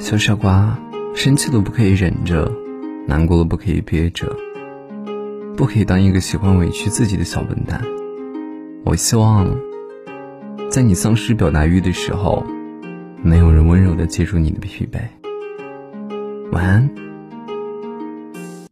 小傻瓜，生气了不可以忍着，难过了不可以憋着，不可以当一个喜欢委屈自己的小笨蛋。我希望在你丧失表达欲的时候，能有人温柔的接住你的疲惫。晚安。